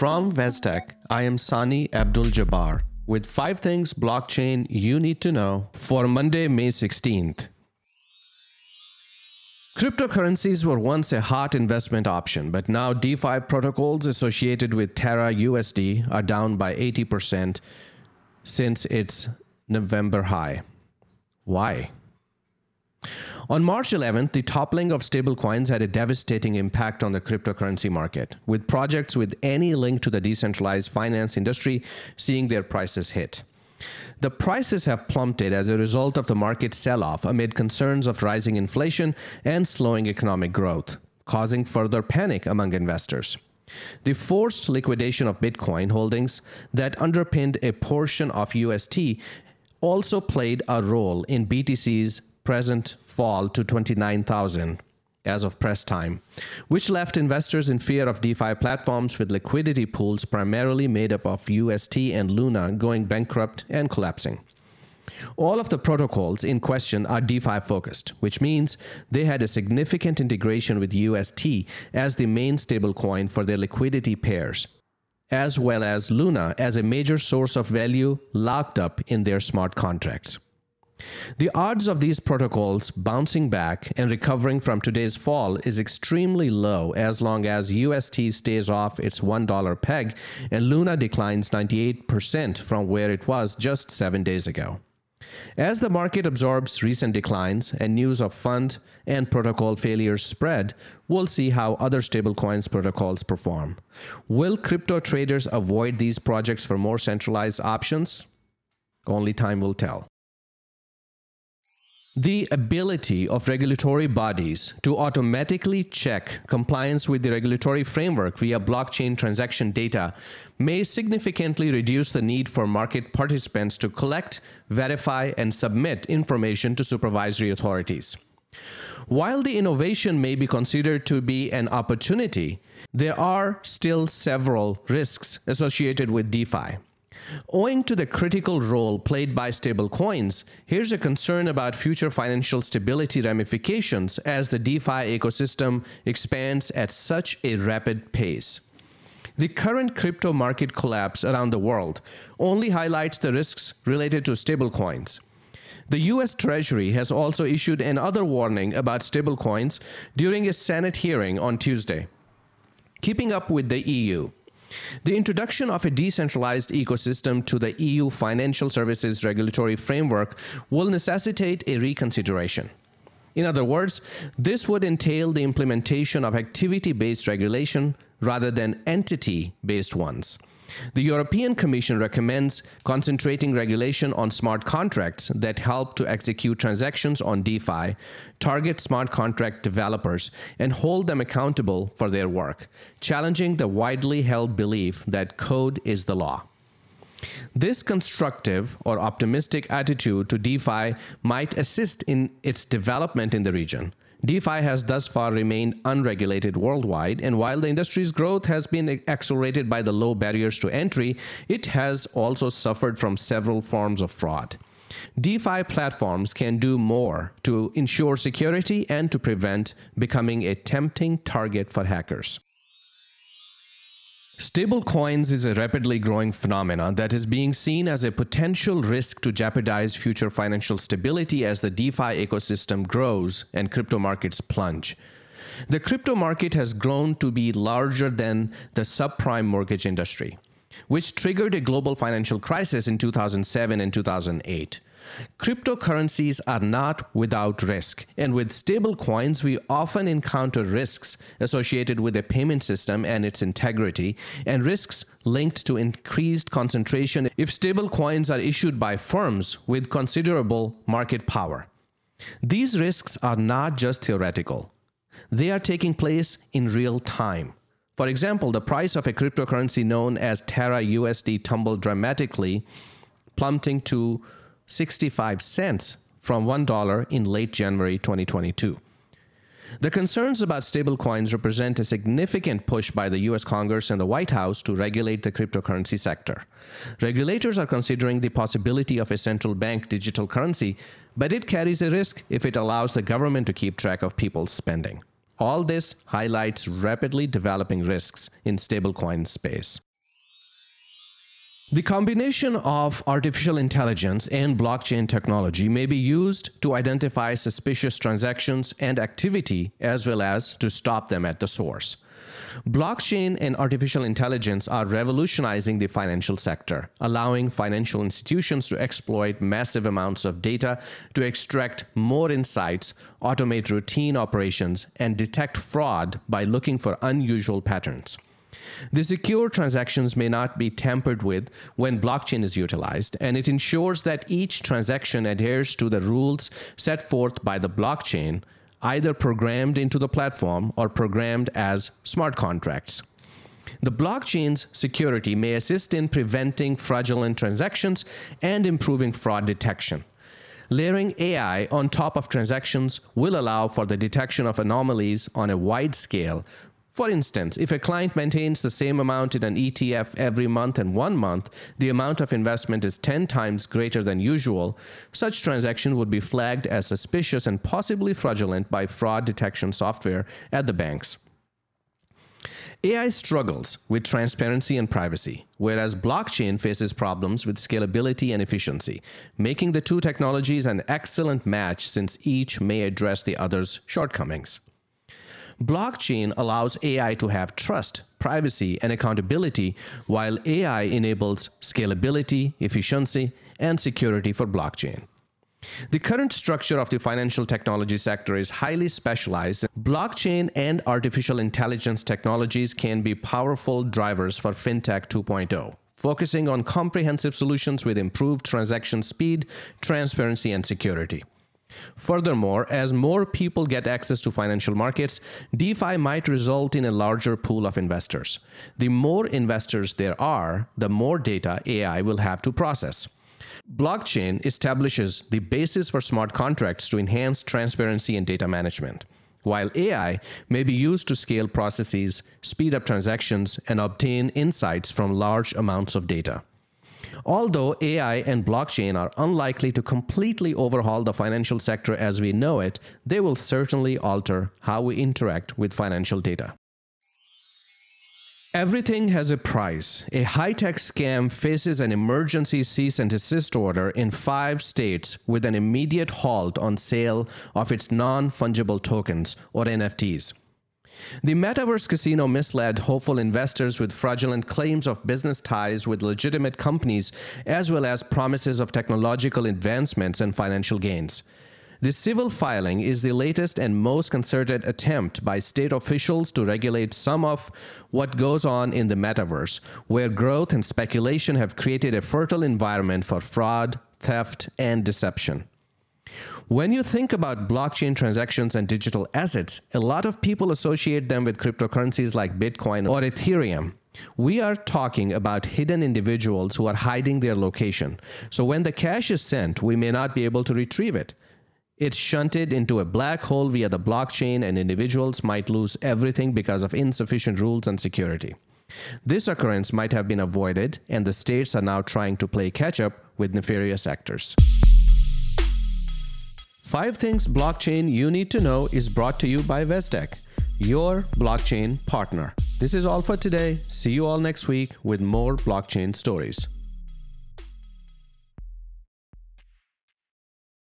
From Vestec, I am Sani Abdul Jabbar with five things blockchain you need to know for Monday, May 16th. Cryptocurrencies were once a hot investment option, but now DeFi protocols associated with Terra USD are down by 80% since its November high. Why? On March 11th, the toppling of stablecoins had a devastating impact on the cryptocurrency market, with projects with any link to the decentralized finance industry seeing their prices hit. The prices have plummeted as a result of the market sell off amid concerns of rising inflation and slowing economic growth, causing further panic among investors. The forced liquidation of Bitcoin holdings that underpinned a portion of UST also played a role in BTC's present fall to 29,000 as of press time, which left investors in fear of DeFi platforms with liquidity pools primarily made up of UST and Luna going bankrupt and collapsing. All of the protocols in question are DeFi focused, which means they had a significant integration with UST as the main stablecoin for their liquidity pairs, as well as Luna as a major source of value locked up in their smart contracts. The odds of these protocols bouncing back and recovering from today's fall is extremely low as long as UST stays off its $1 peg and Luna declines 98% from where it was just seven days ago. As the market absorbs recent declines and news of fund and protocol failures spread, we'll see how other stablecoins protocols perform. Will crypto traders avoid these projects for more centralized options? Only time will tell. The ability of regulatory bodies to automatically check compliance with the regulatory framework via blockchain transaction data may significantly reduce the need for market participants to collect, verify, and submit information to supervisory authorities. While the innovation may be considered to be an opportunity, there are still several risks associated with DeFi. Owing to the critical role played by stablecoins, here's a concern about future financial stability ramifications as the DeFi ecosystem expands at such a rapid pace. The current crypto market collapse around the world only highlights the risks related to stablecoins. The US Treasury has also issued another warning about stablecoins during a Senate hearing on Tuesday. Keeping up with the EU, the introduction of a decentralized ecosystem to the EU financial services regulatory framework will necessitate a reconsideration. In other words, this would entail the implementation of activity based regulation rather than entity based ones. The European Commission recommends concentrating regulation on smart contracts that help to execute transactions on DeFi, target smart contract developers, and hold them accountable for their work, challenging the widely held belief that code is the law. This constructive or optimistic attitude to DeFi might assist in its development in the region, DeFi has thus far remained unregulated worldwide, and while the industry's growth has been accelerated by the low barriers to entry, it has also suffered from several forms of fraud. DeFi platforms can do more to ensure security and to prevent becoming a tempting target for hackers. Stablecoins is a rapidly growing phenomenon that is being seen as a potential risk to jeopardize future financial stability as the DeFi ecosystem grows and crypto markets plunge. The crypto market has grown to be larger than the subprime mortgage industry, which triggered a global financial crisis in 2007 and 2008. Cryptocurrencies are not without risk, and with stablecoins, we often encounter risks associated with a payment system and its integrity, and risks linked to increased concentration if stablecoins are issued by firms with considerable market power. These risks are not just theoretical, they are taking place in real time. For example, the price of a cryptocurrency known as Terra USD tumbled dramatically, plummeting to 65 cents from $1 in late January 2022. The concerns about stablecoins represent a significant push by the US Congress and the White House to regulate the cryptocurrency sector. Regulators are considering the possibility of a central bank digital currency, but it carries a risk if it allows the government to keep track of people's spending. All this highlights rapidly developing risks in stablecoin space. The combination of artificial intelligence and blockchain technology may be used to identify suspicious transactions and activity as well as to stop them at the source. Blockchain and artificial intelligence are revolutionizing the financial sector, allowing financial institutions to exploit massive amounts of data to extract more insights, automate routine operations, and detect fraud by looking for unusual patterns. The secure transactions may not be tampered with when blockchain is utilized, and it ensures that each transaction adheres to the rules set forth by the blockchain, either programmed into the platform or programmed as smart contracts. The blockchain's security may assist in preventing fraudulent transactions and improving fraud detection. Layering AI on top of transactions will allow for the detection of anomalies on a wide scale for instance, if a client maintains the same amount in an ETF every month and one month, the amount of investment is 10 times greater than usual, such transaction would be flagged as suspicious and possibly fraudulent by fraud detection software at the banks. AI struggles with transparency and privacy, whereas blockchain faces problems with scalability and efficiency, making the two technologies an excellent match since each may address the other's shortcomings. Blockchain allows AI to have trust, privacy, and accountability, while AI enables scalability, efficiency, and security for blockchain. The current structure of the financial technology sector is highly specialized. Blockchain and artificial intelligence technologies can be powerful drivers for FinTech 2.0, focusing on comprehensive solutions with improved transaction speed, transparency, and security. Furthermore, as more people get access to financial markets, DeFi might result in a larger pool of investors. The more investors there are, the more data AI will have to process. Blockchain establishes the basis for smart contracts to enhance transparency and data management, while AI may be used to scale processes, speed up transactions, and obtain insights from large amounts of data. Although AI and blockchain are unlikely to completely overhaul the financial sector as we know it, they will certainly alter how we interact with financial data. Everything has a price. A high tech scam faces an emergency cease and desist order in five states with an immediate halt on sale of its non fungible tokens, or NFTs. The Metaverse Casino misled hopeful investors with fraudulent claims of business ties with legitimate companies, as well as promises of technological advancements and financial gains. The civil filing is the latest and most concerted attempt by state officials to regulate some of what goes on in the metaverse, where growth and speculation have created a fertile environment for fraud, theft, and deception. When you think about blockchain transactions and digital assets, a lot of people associate them with cryptocurrencies like Bitcoin or Ethereum. We are talking about hidden individuals who are hiding their location. So when the cash is sent, we may not be able to retrieve it. It's shunted into a black hole via the blockchain, and individuals might lose everything because of insufficient rules and security. This occurrence might have been avoided, and the states are now trying to play catch up with nefarious actors. Five Things Blockchain You Need to Know is brought to you by Vestec, your blockchain partner. This is all for today. See you all next week with more blockchain stories.